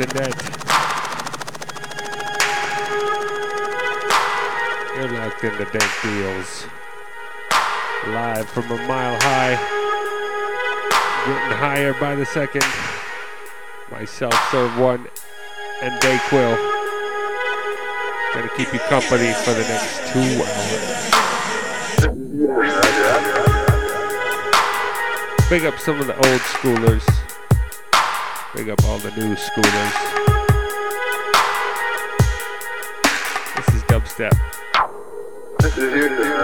up, internet? You're locked into Dank Deals. Live from a mile high. Getting higher by the second. Myself, Serve One, and Dayquil. Gonna keep you company for the next two hours. Big up some of the old schoolers. Big up all the new schoolers. This is dubstep. This is Houston.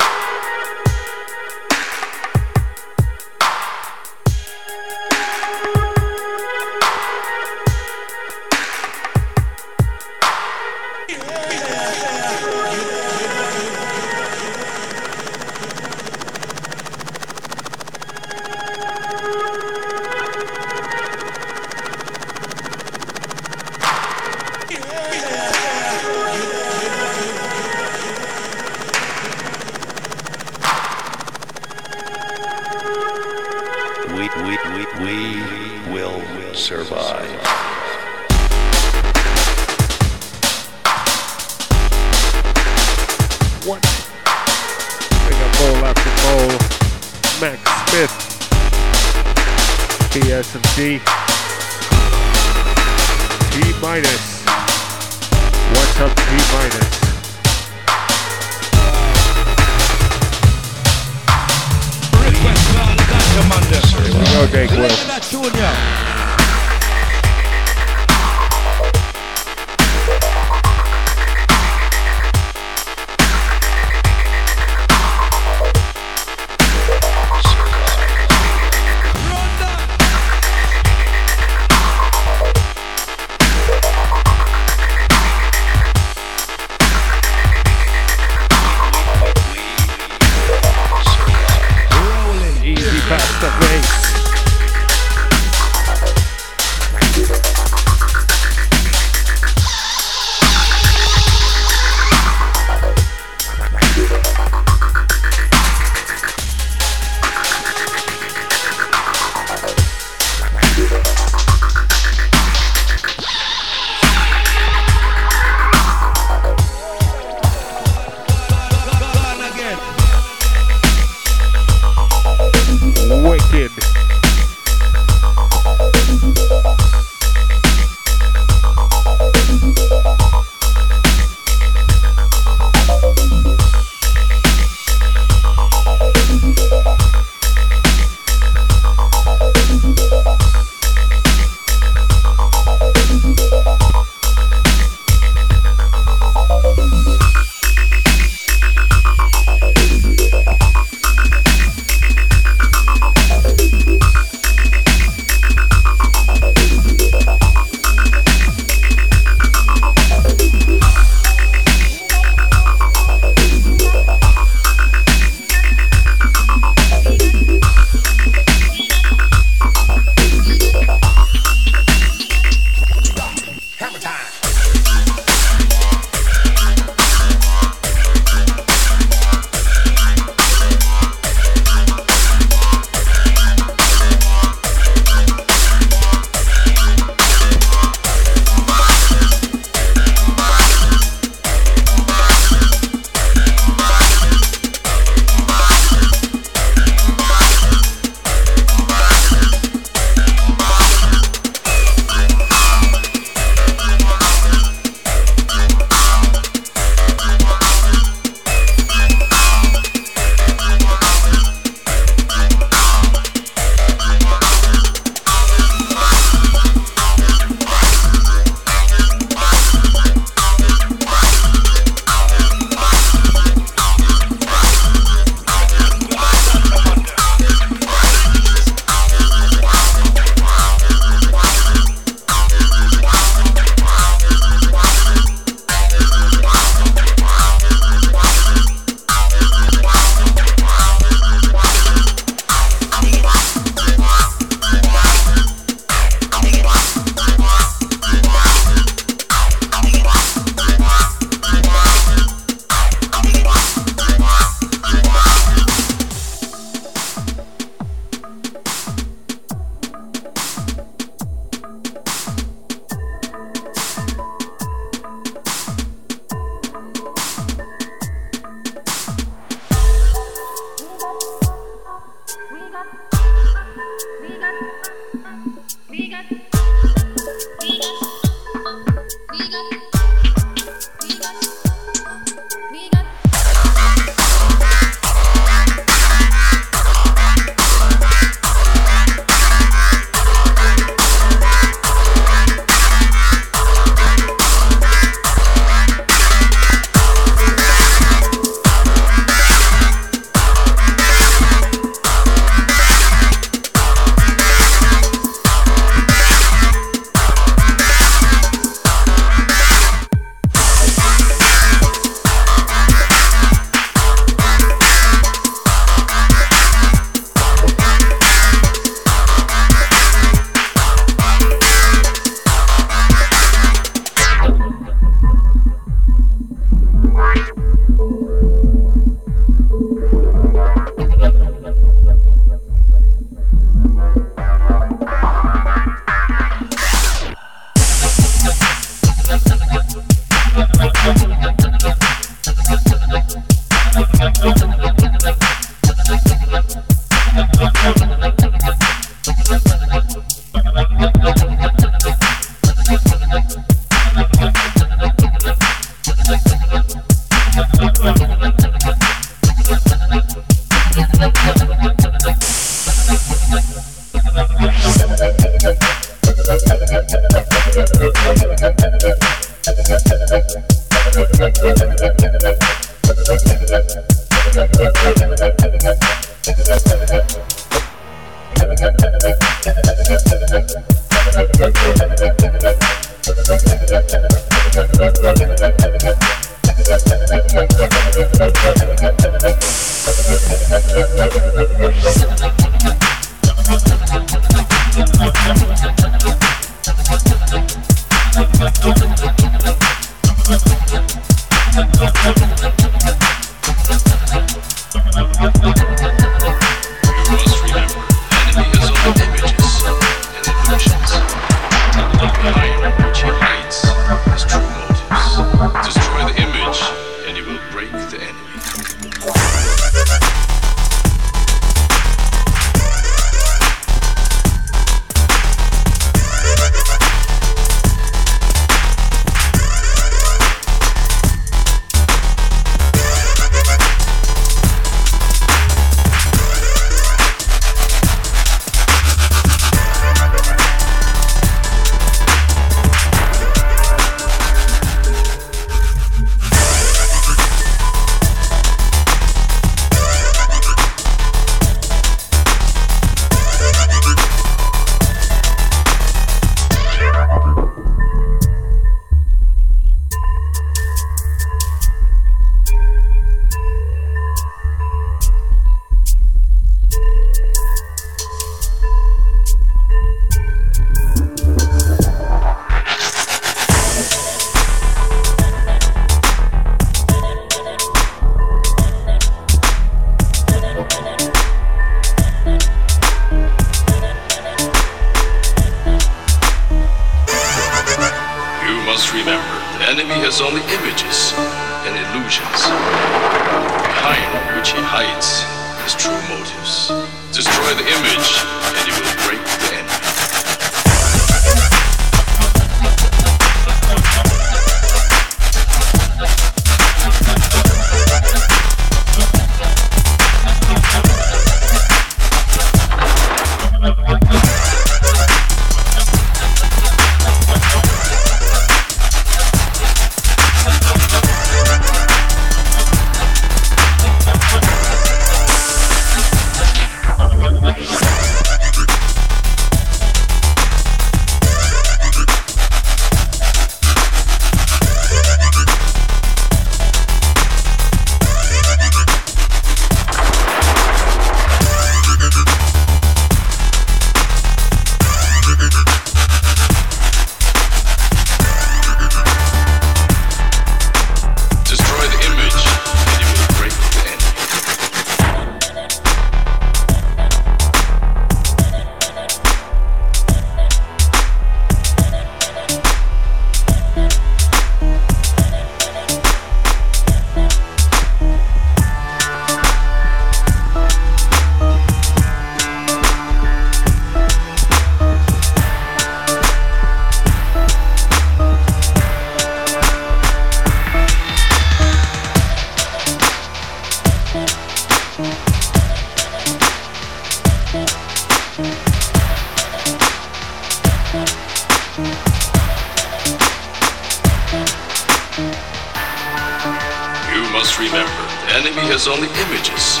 enemy has only images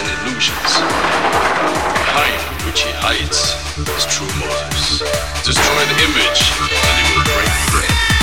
and illusions. Behind which he hides his true motives. Destroy the image, and he will break bread.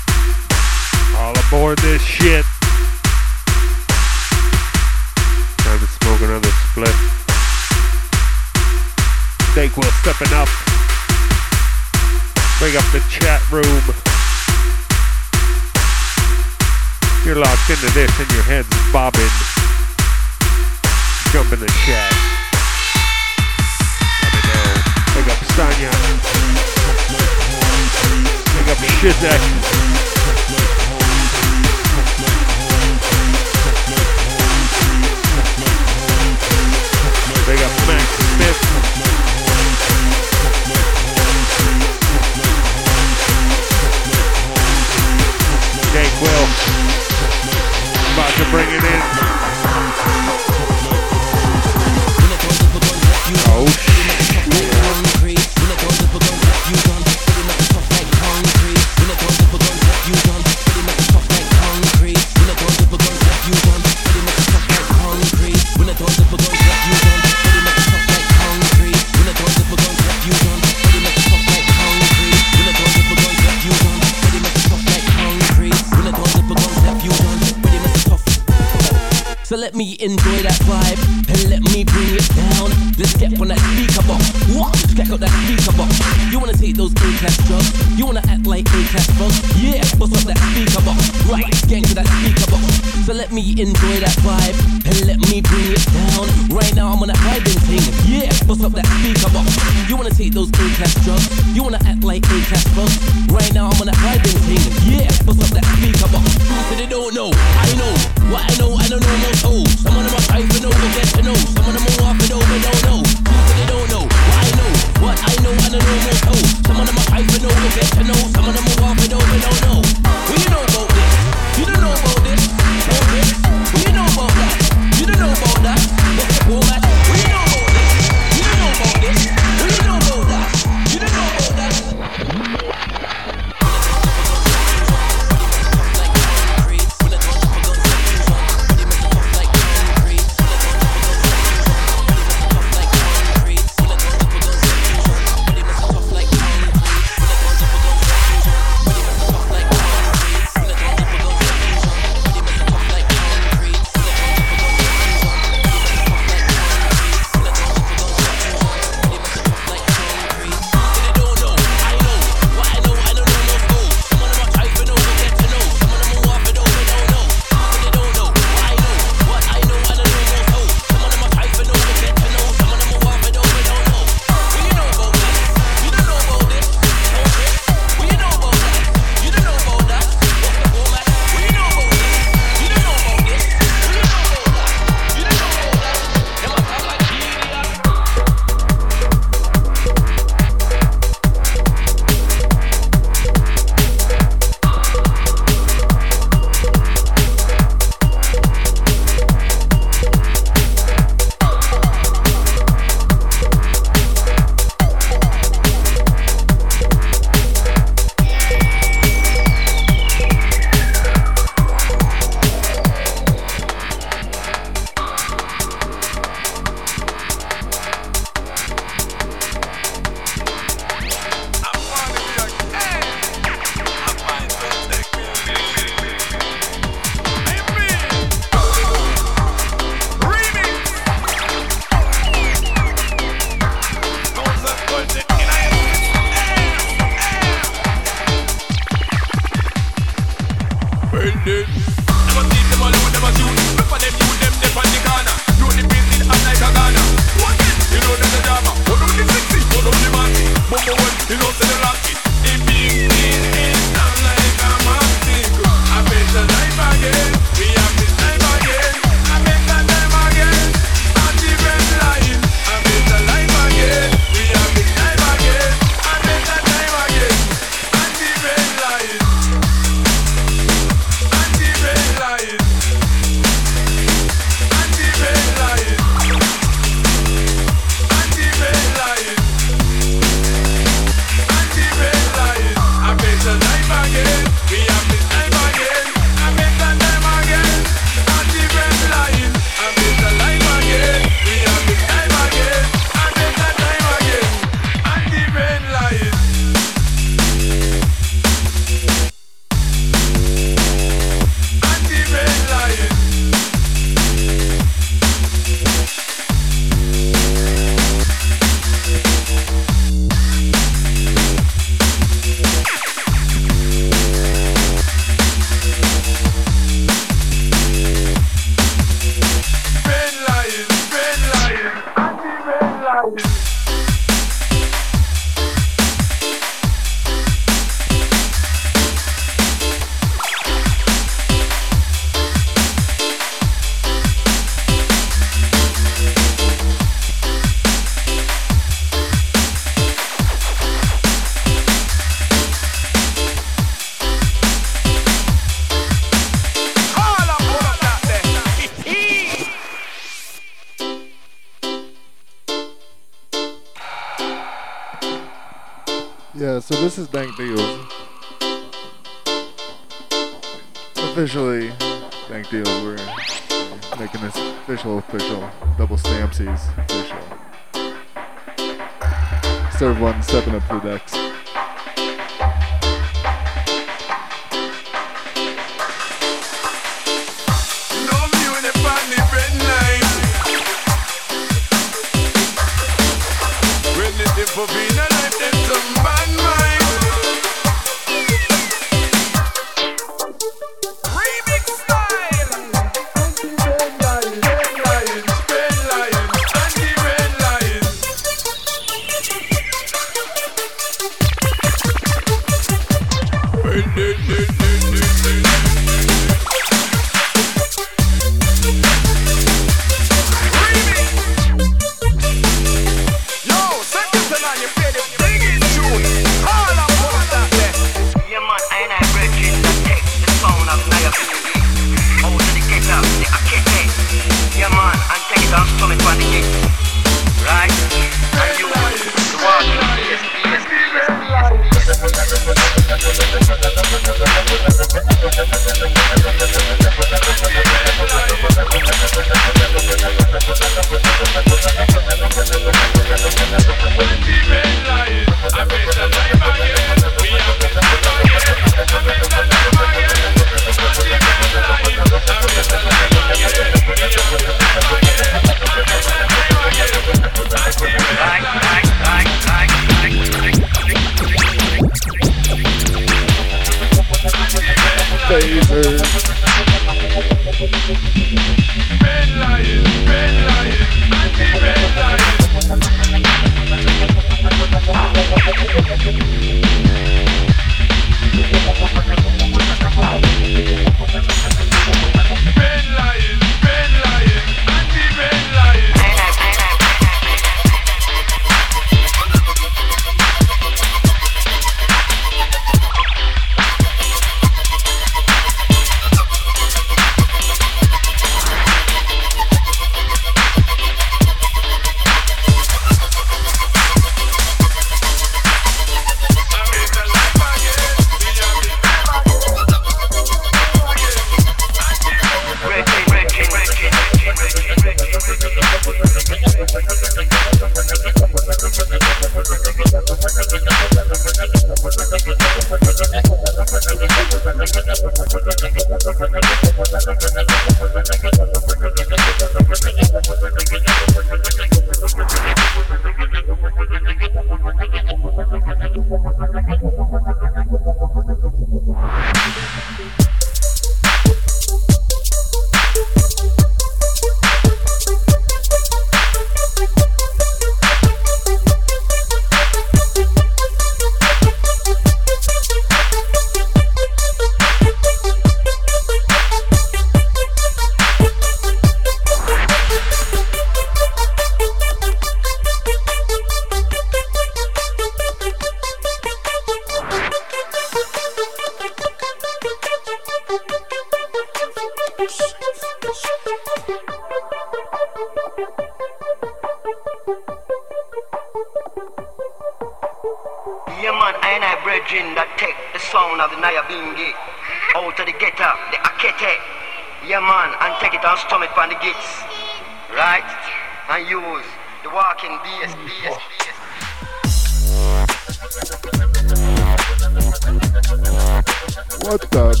Here comes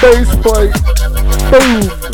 50 hertz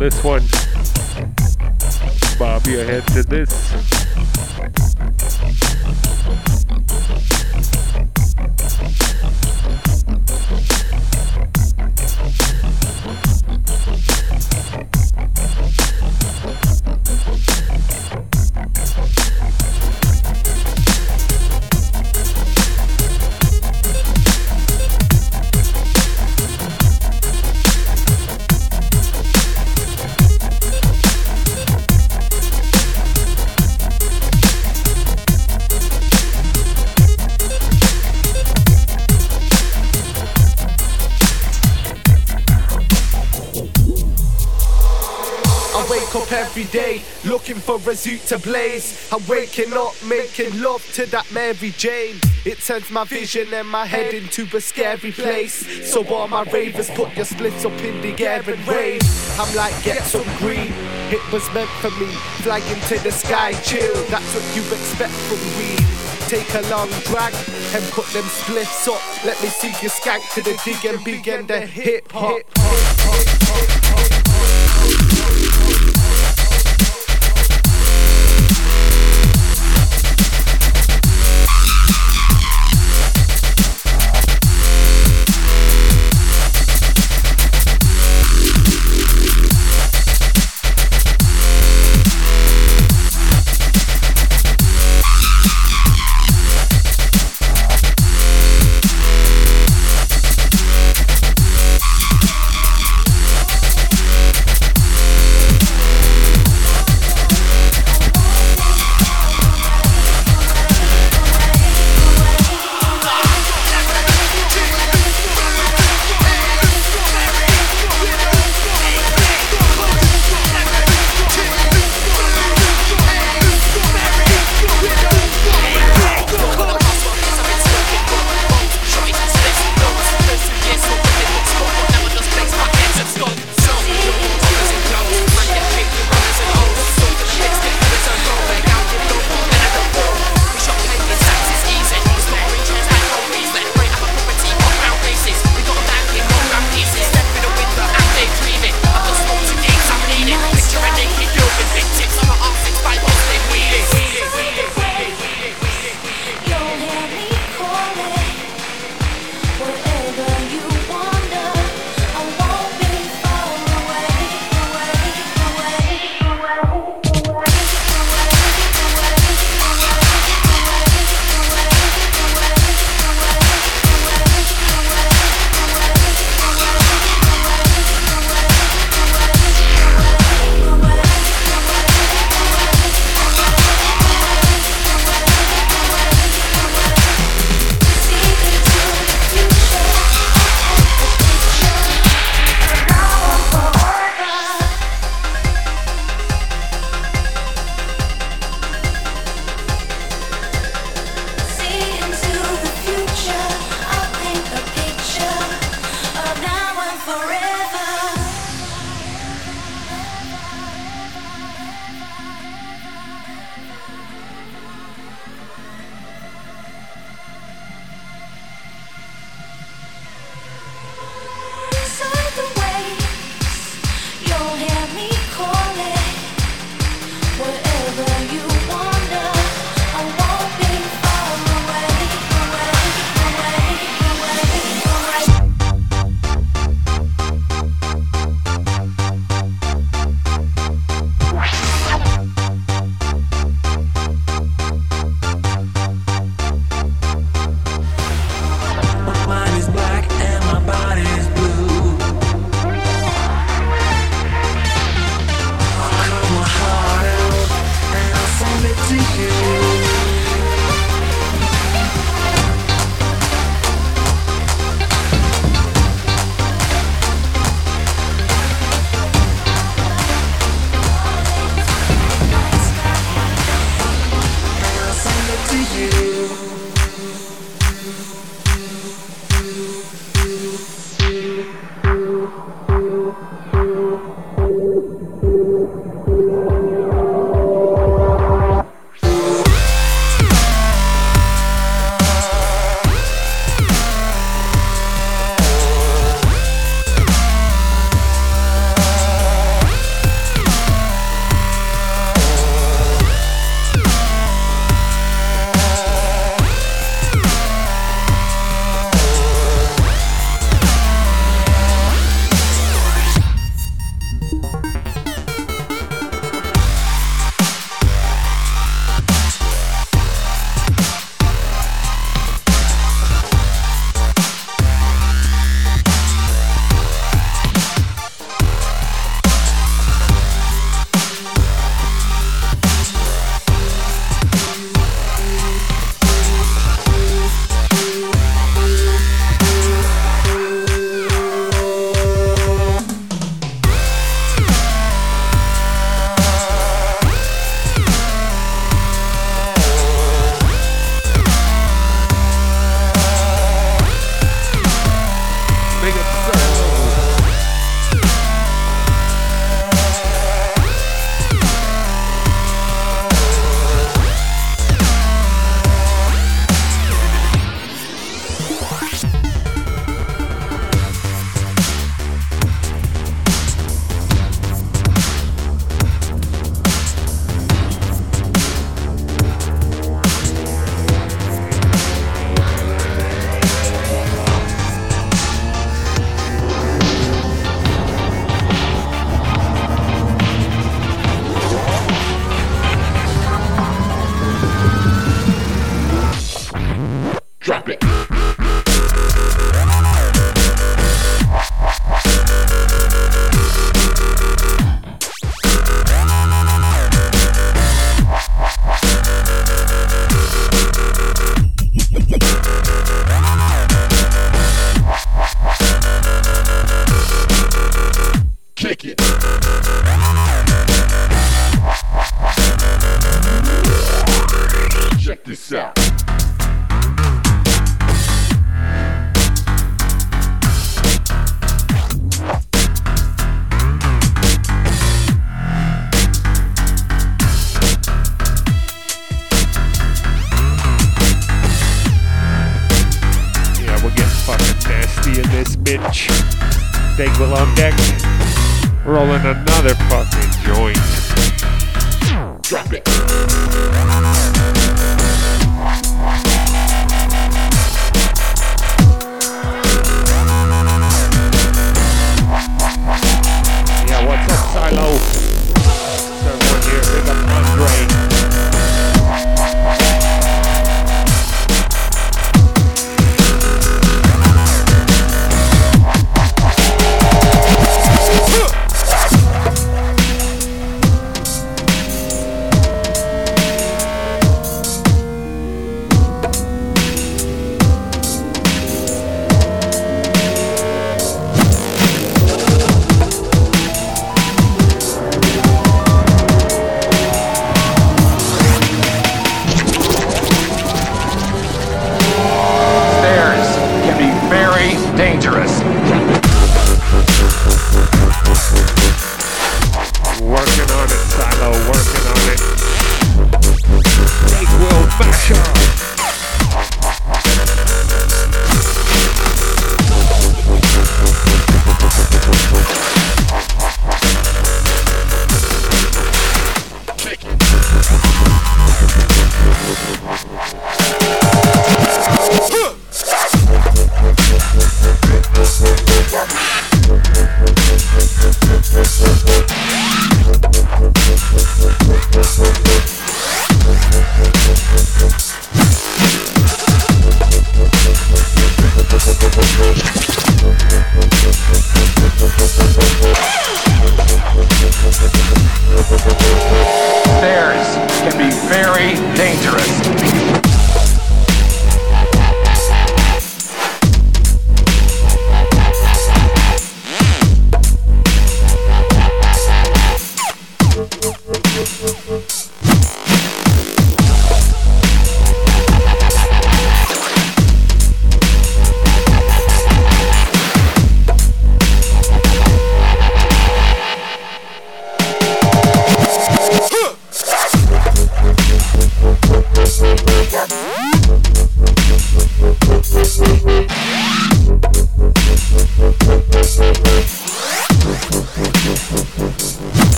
this one. A to blaze. I'm waking up making love to that Mary Jane. It turns my vision and my head into a scary place. So all my ravers put your splits up in the air and rave. I'm like, get some green. It was meant for me. Flying to the sky, chill. That's what you expect from weed. Take a long drag and put them splits up. Let me see you skank to the dig and begin the hip hop.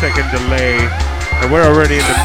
second delay, and we're already in the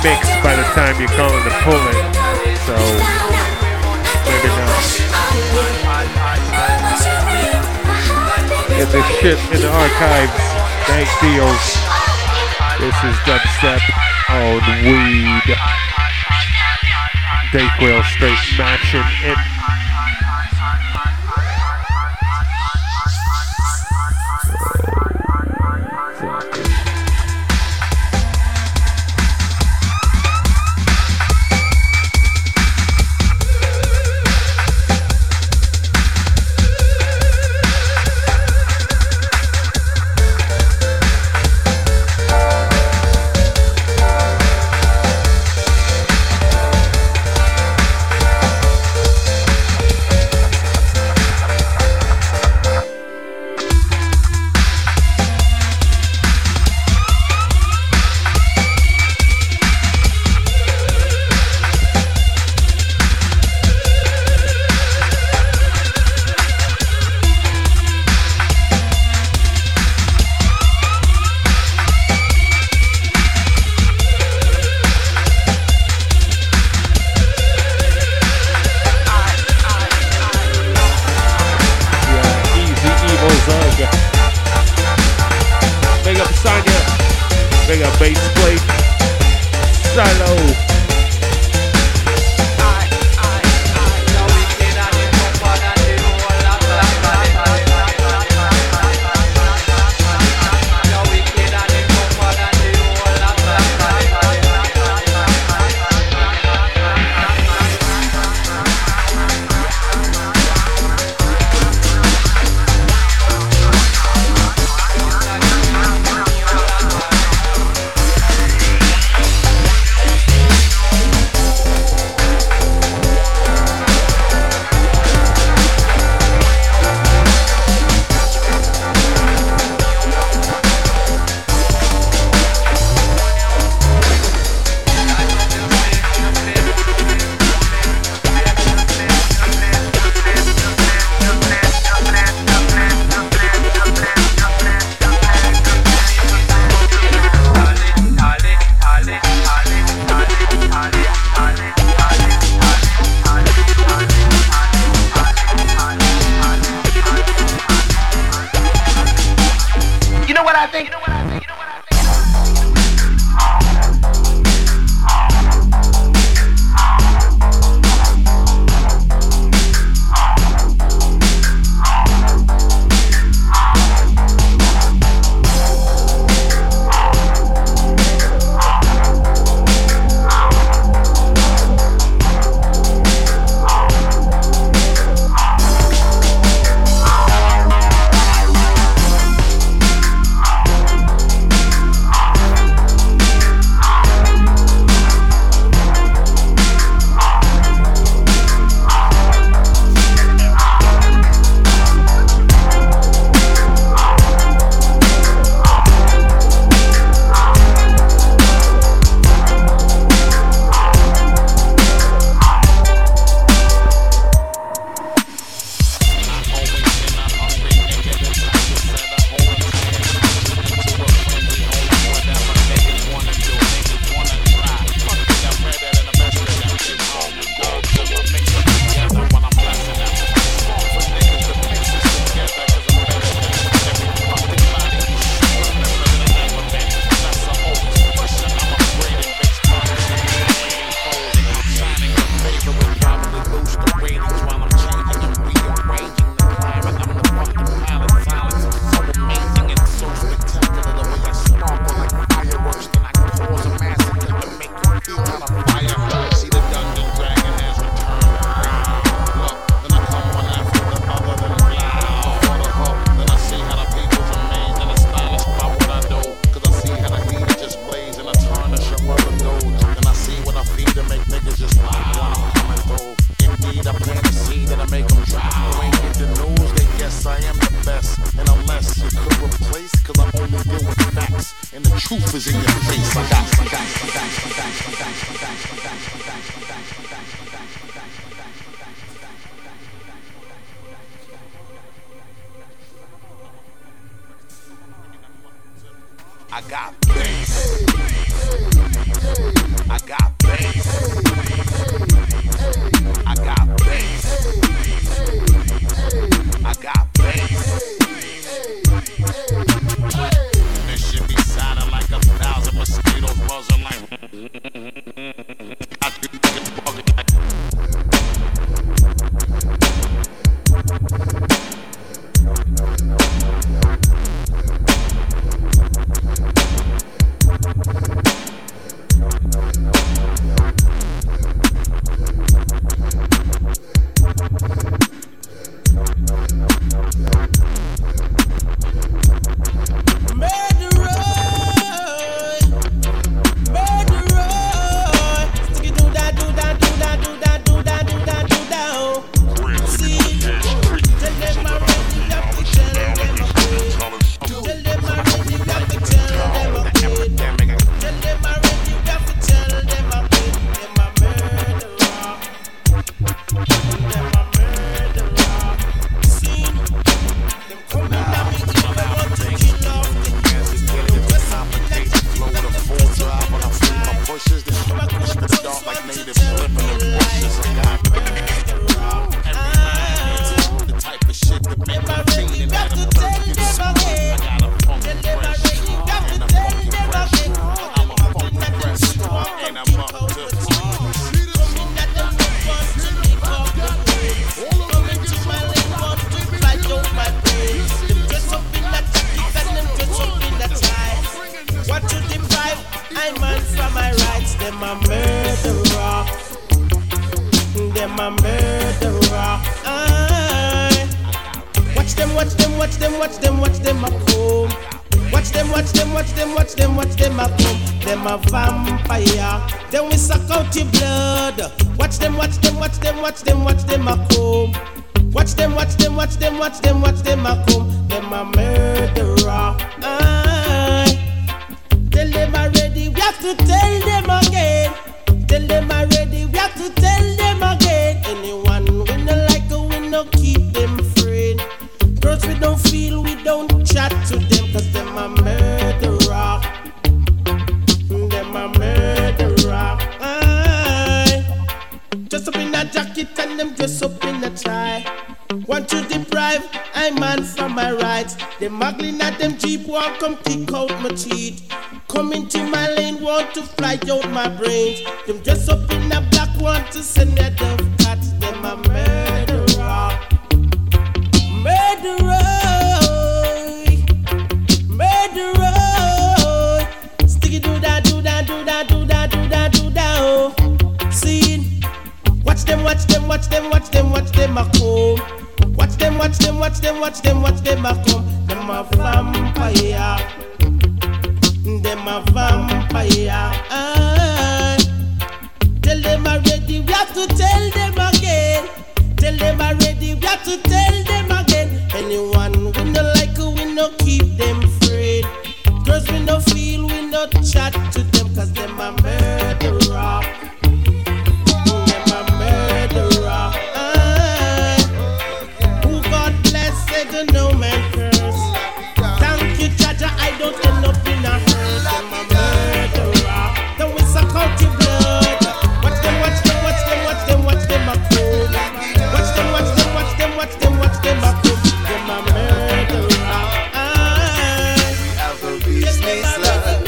waistline.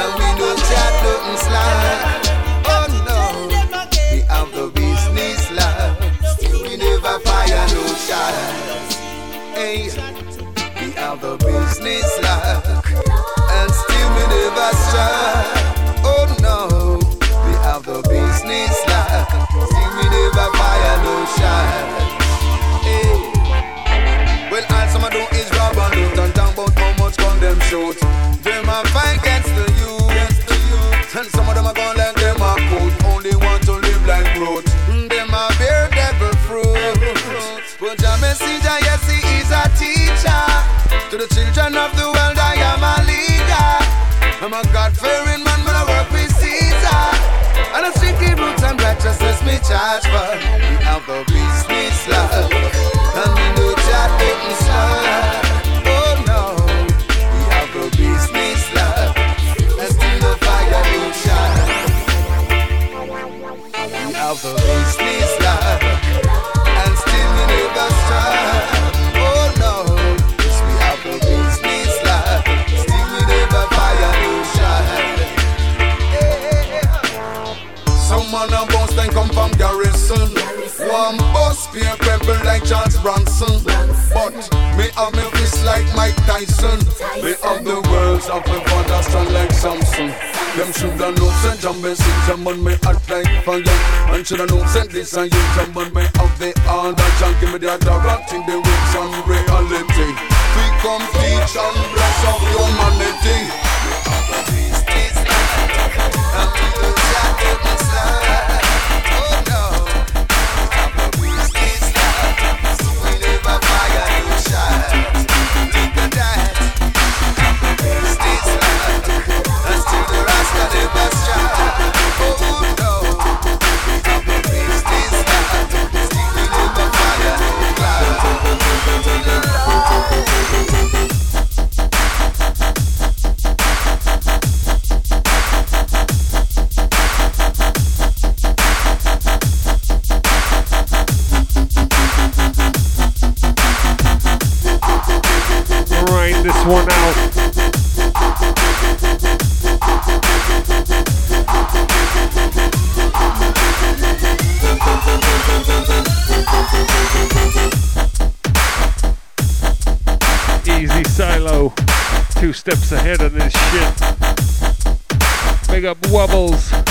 And we don't chat nothing slide. Oh no, we have the business life. Still we never fire no shot. Hey, we have the business life. And still we never strive. Oh no, we have the business life. Still we never fire no shot. Well, all some I do is rob and loot and talk about how much gun them shoot. To the children of the world, I am a leader. I'm a God-fearing man, but I work with Caesar. And I strictly roots and righteousness me charge for. We have the a pebble like Charles Bronson. But me have me fist like Mike Tyson. Me of the world's of a father strong like Samson. Them shoulda know send jumping, see jump on me hot like fire. And shoulda know send this and you jump on me of the other. Chant give me the other rotting the roots on reality. We come teach and bless up humanity. head on this shit. Big up Wubbles.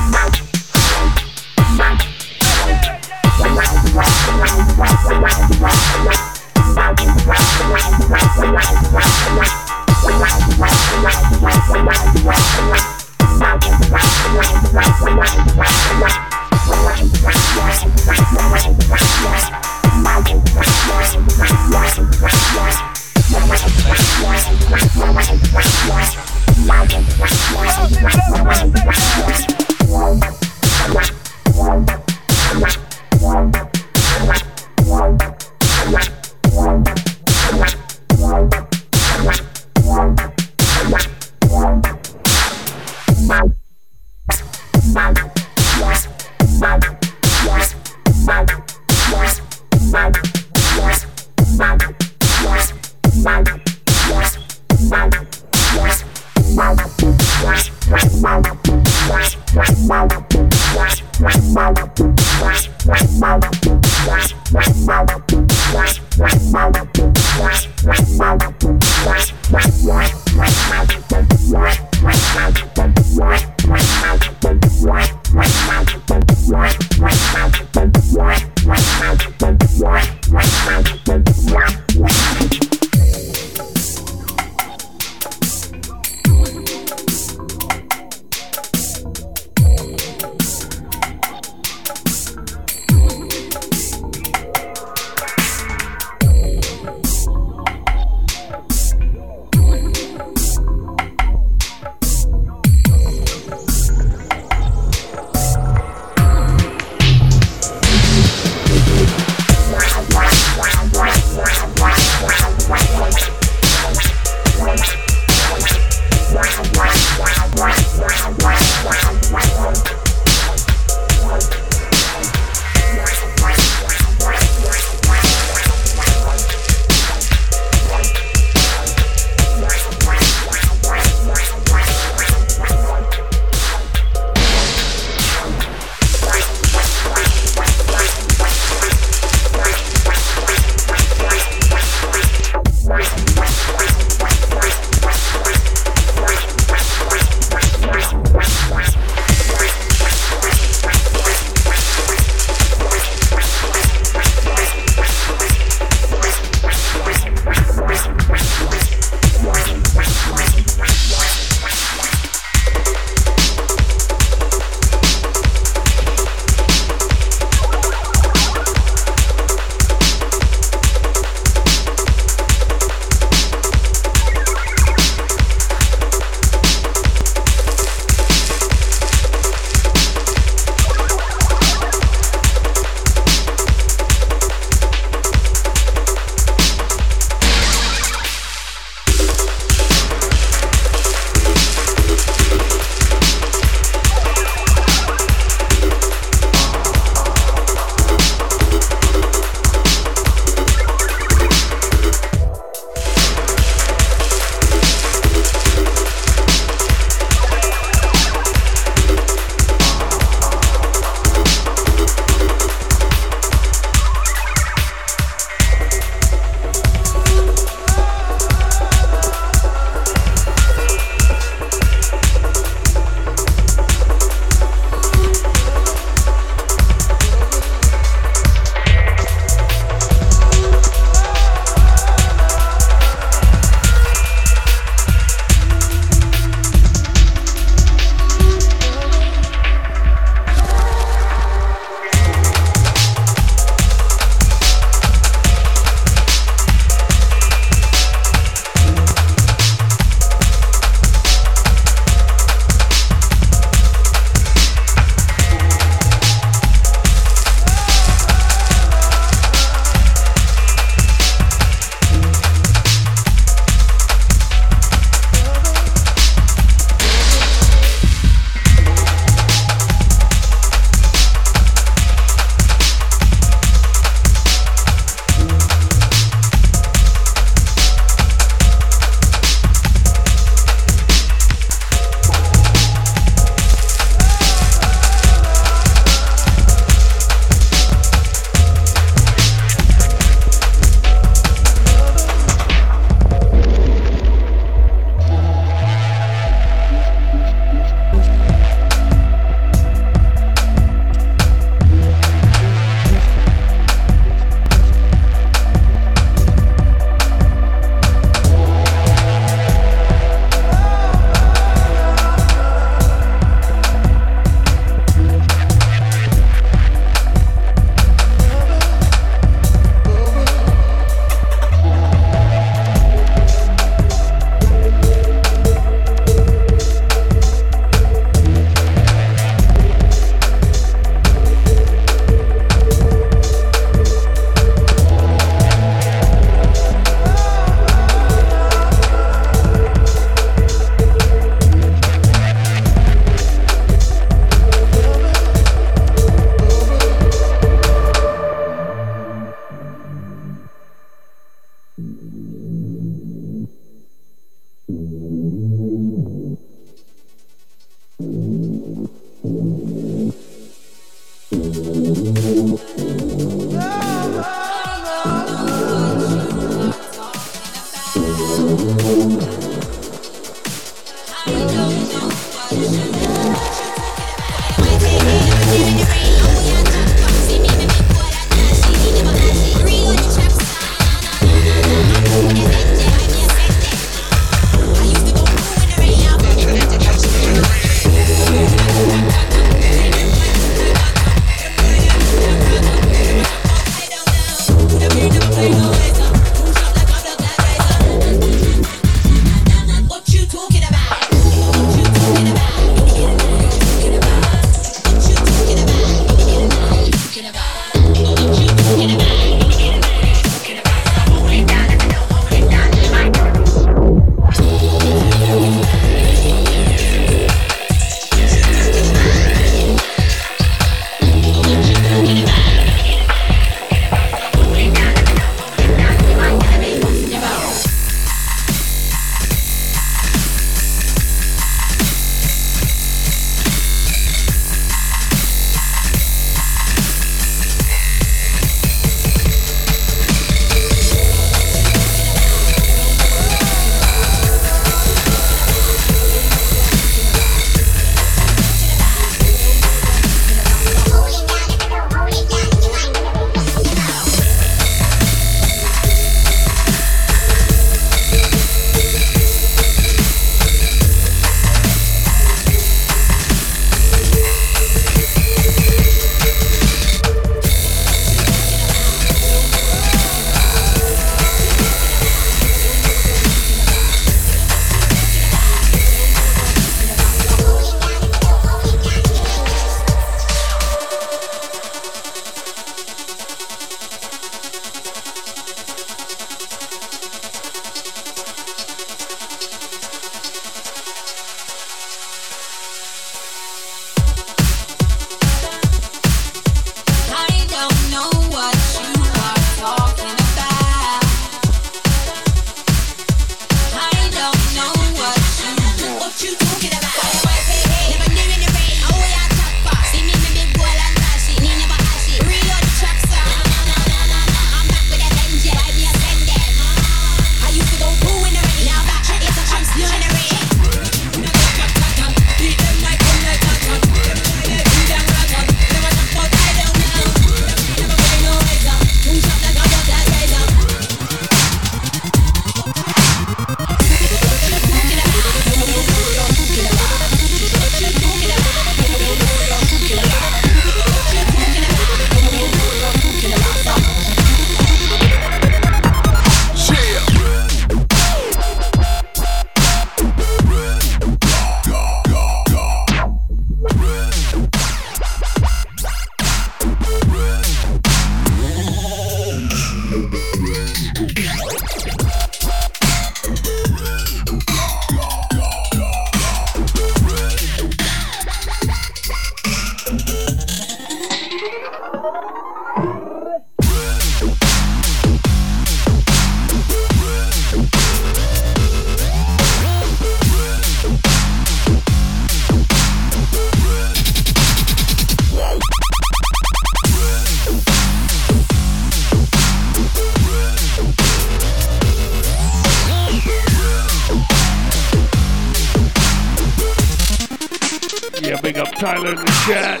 Tyler in the chat.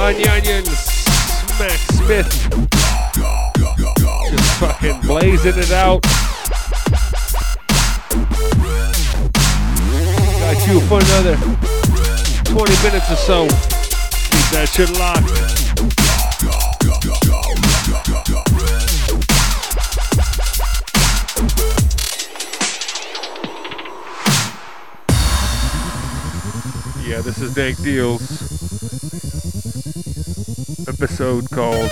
Onions, Max Smith. Just fucking blazing it out. Got you for another 20 minutes or so. Keep that shit locked. Yeah, this is Dank Deals. Episode called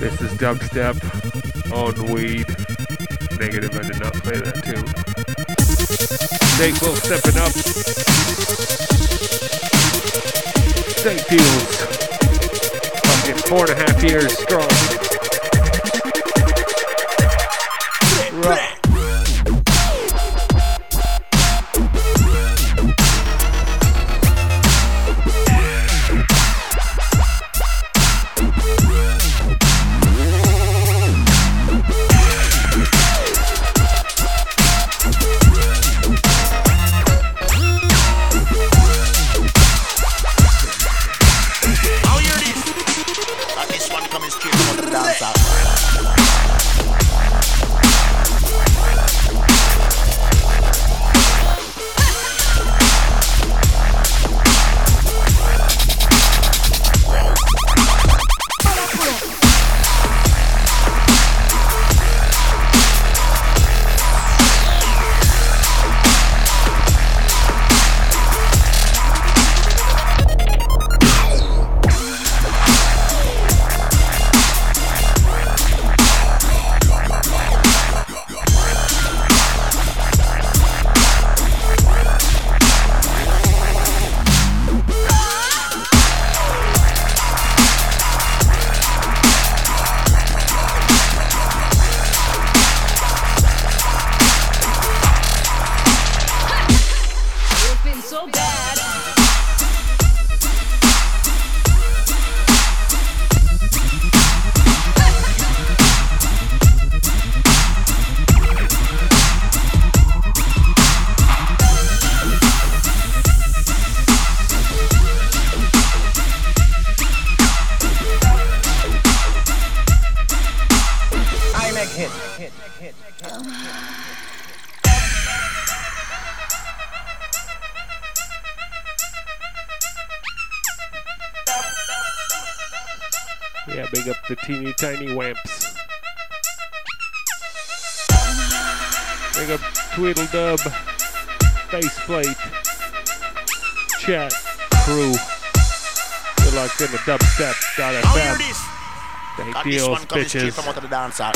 This is Dubstep on Weed. Negative, I did not play that tune. Will stepping up. Dank Deals. Fucking four and a half years strong. Tiny wamps. Big up Tweedledub, Faceplate, Chat, Crew. Good luck in the How hear dubstep.fm. this? Thank Uh, this one straight bitches. from out of the dancer.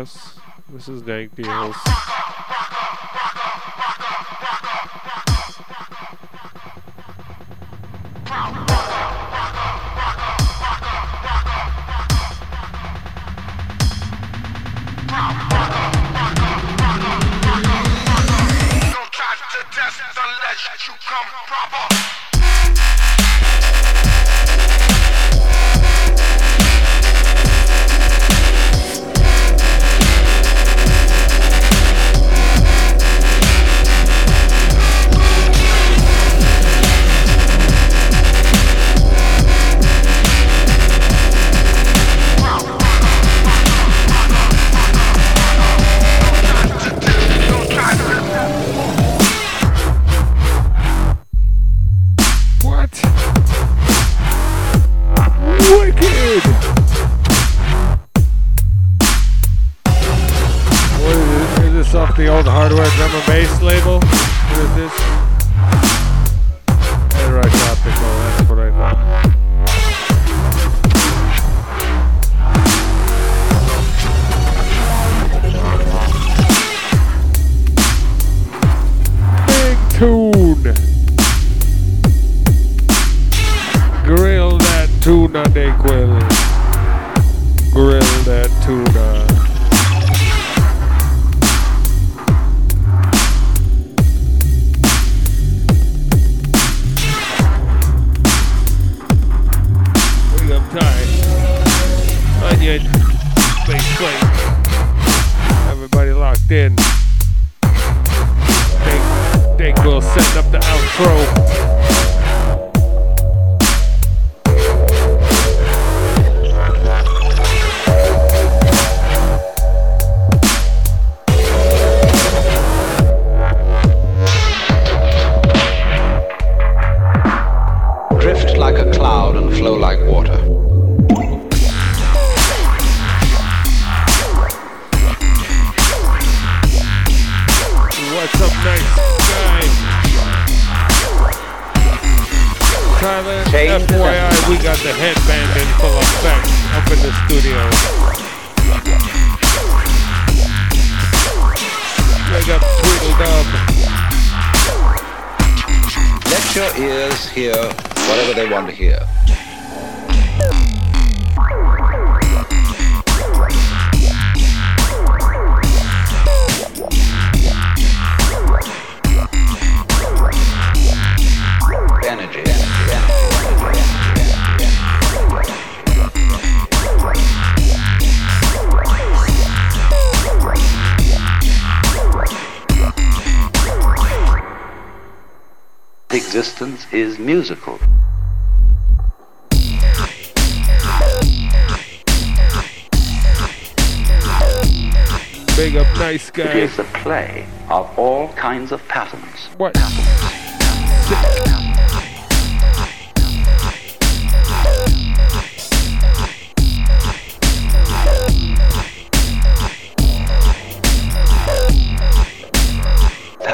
Yes, this is Dank Deals.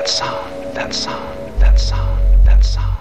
That sound, that sound, that sound, that sound,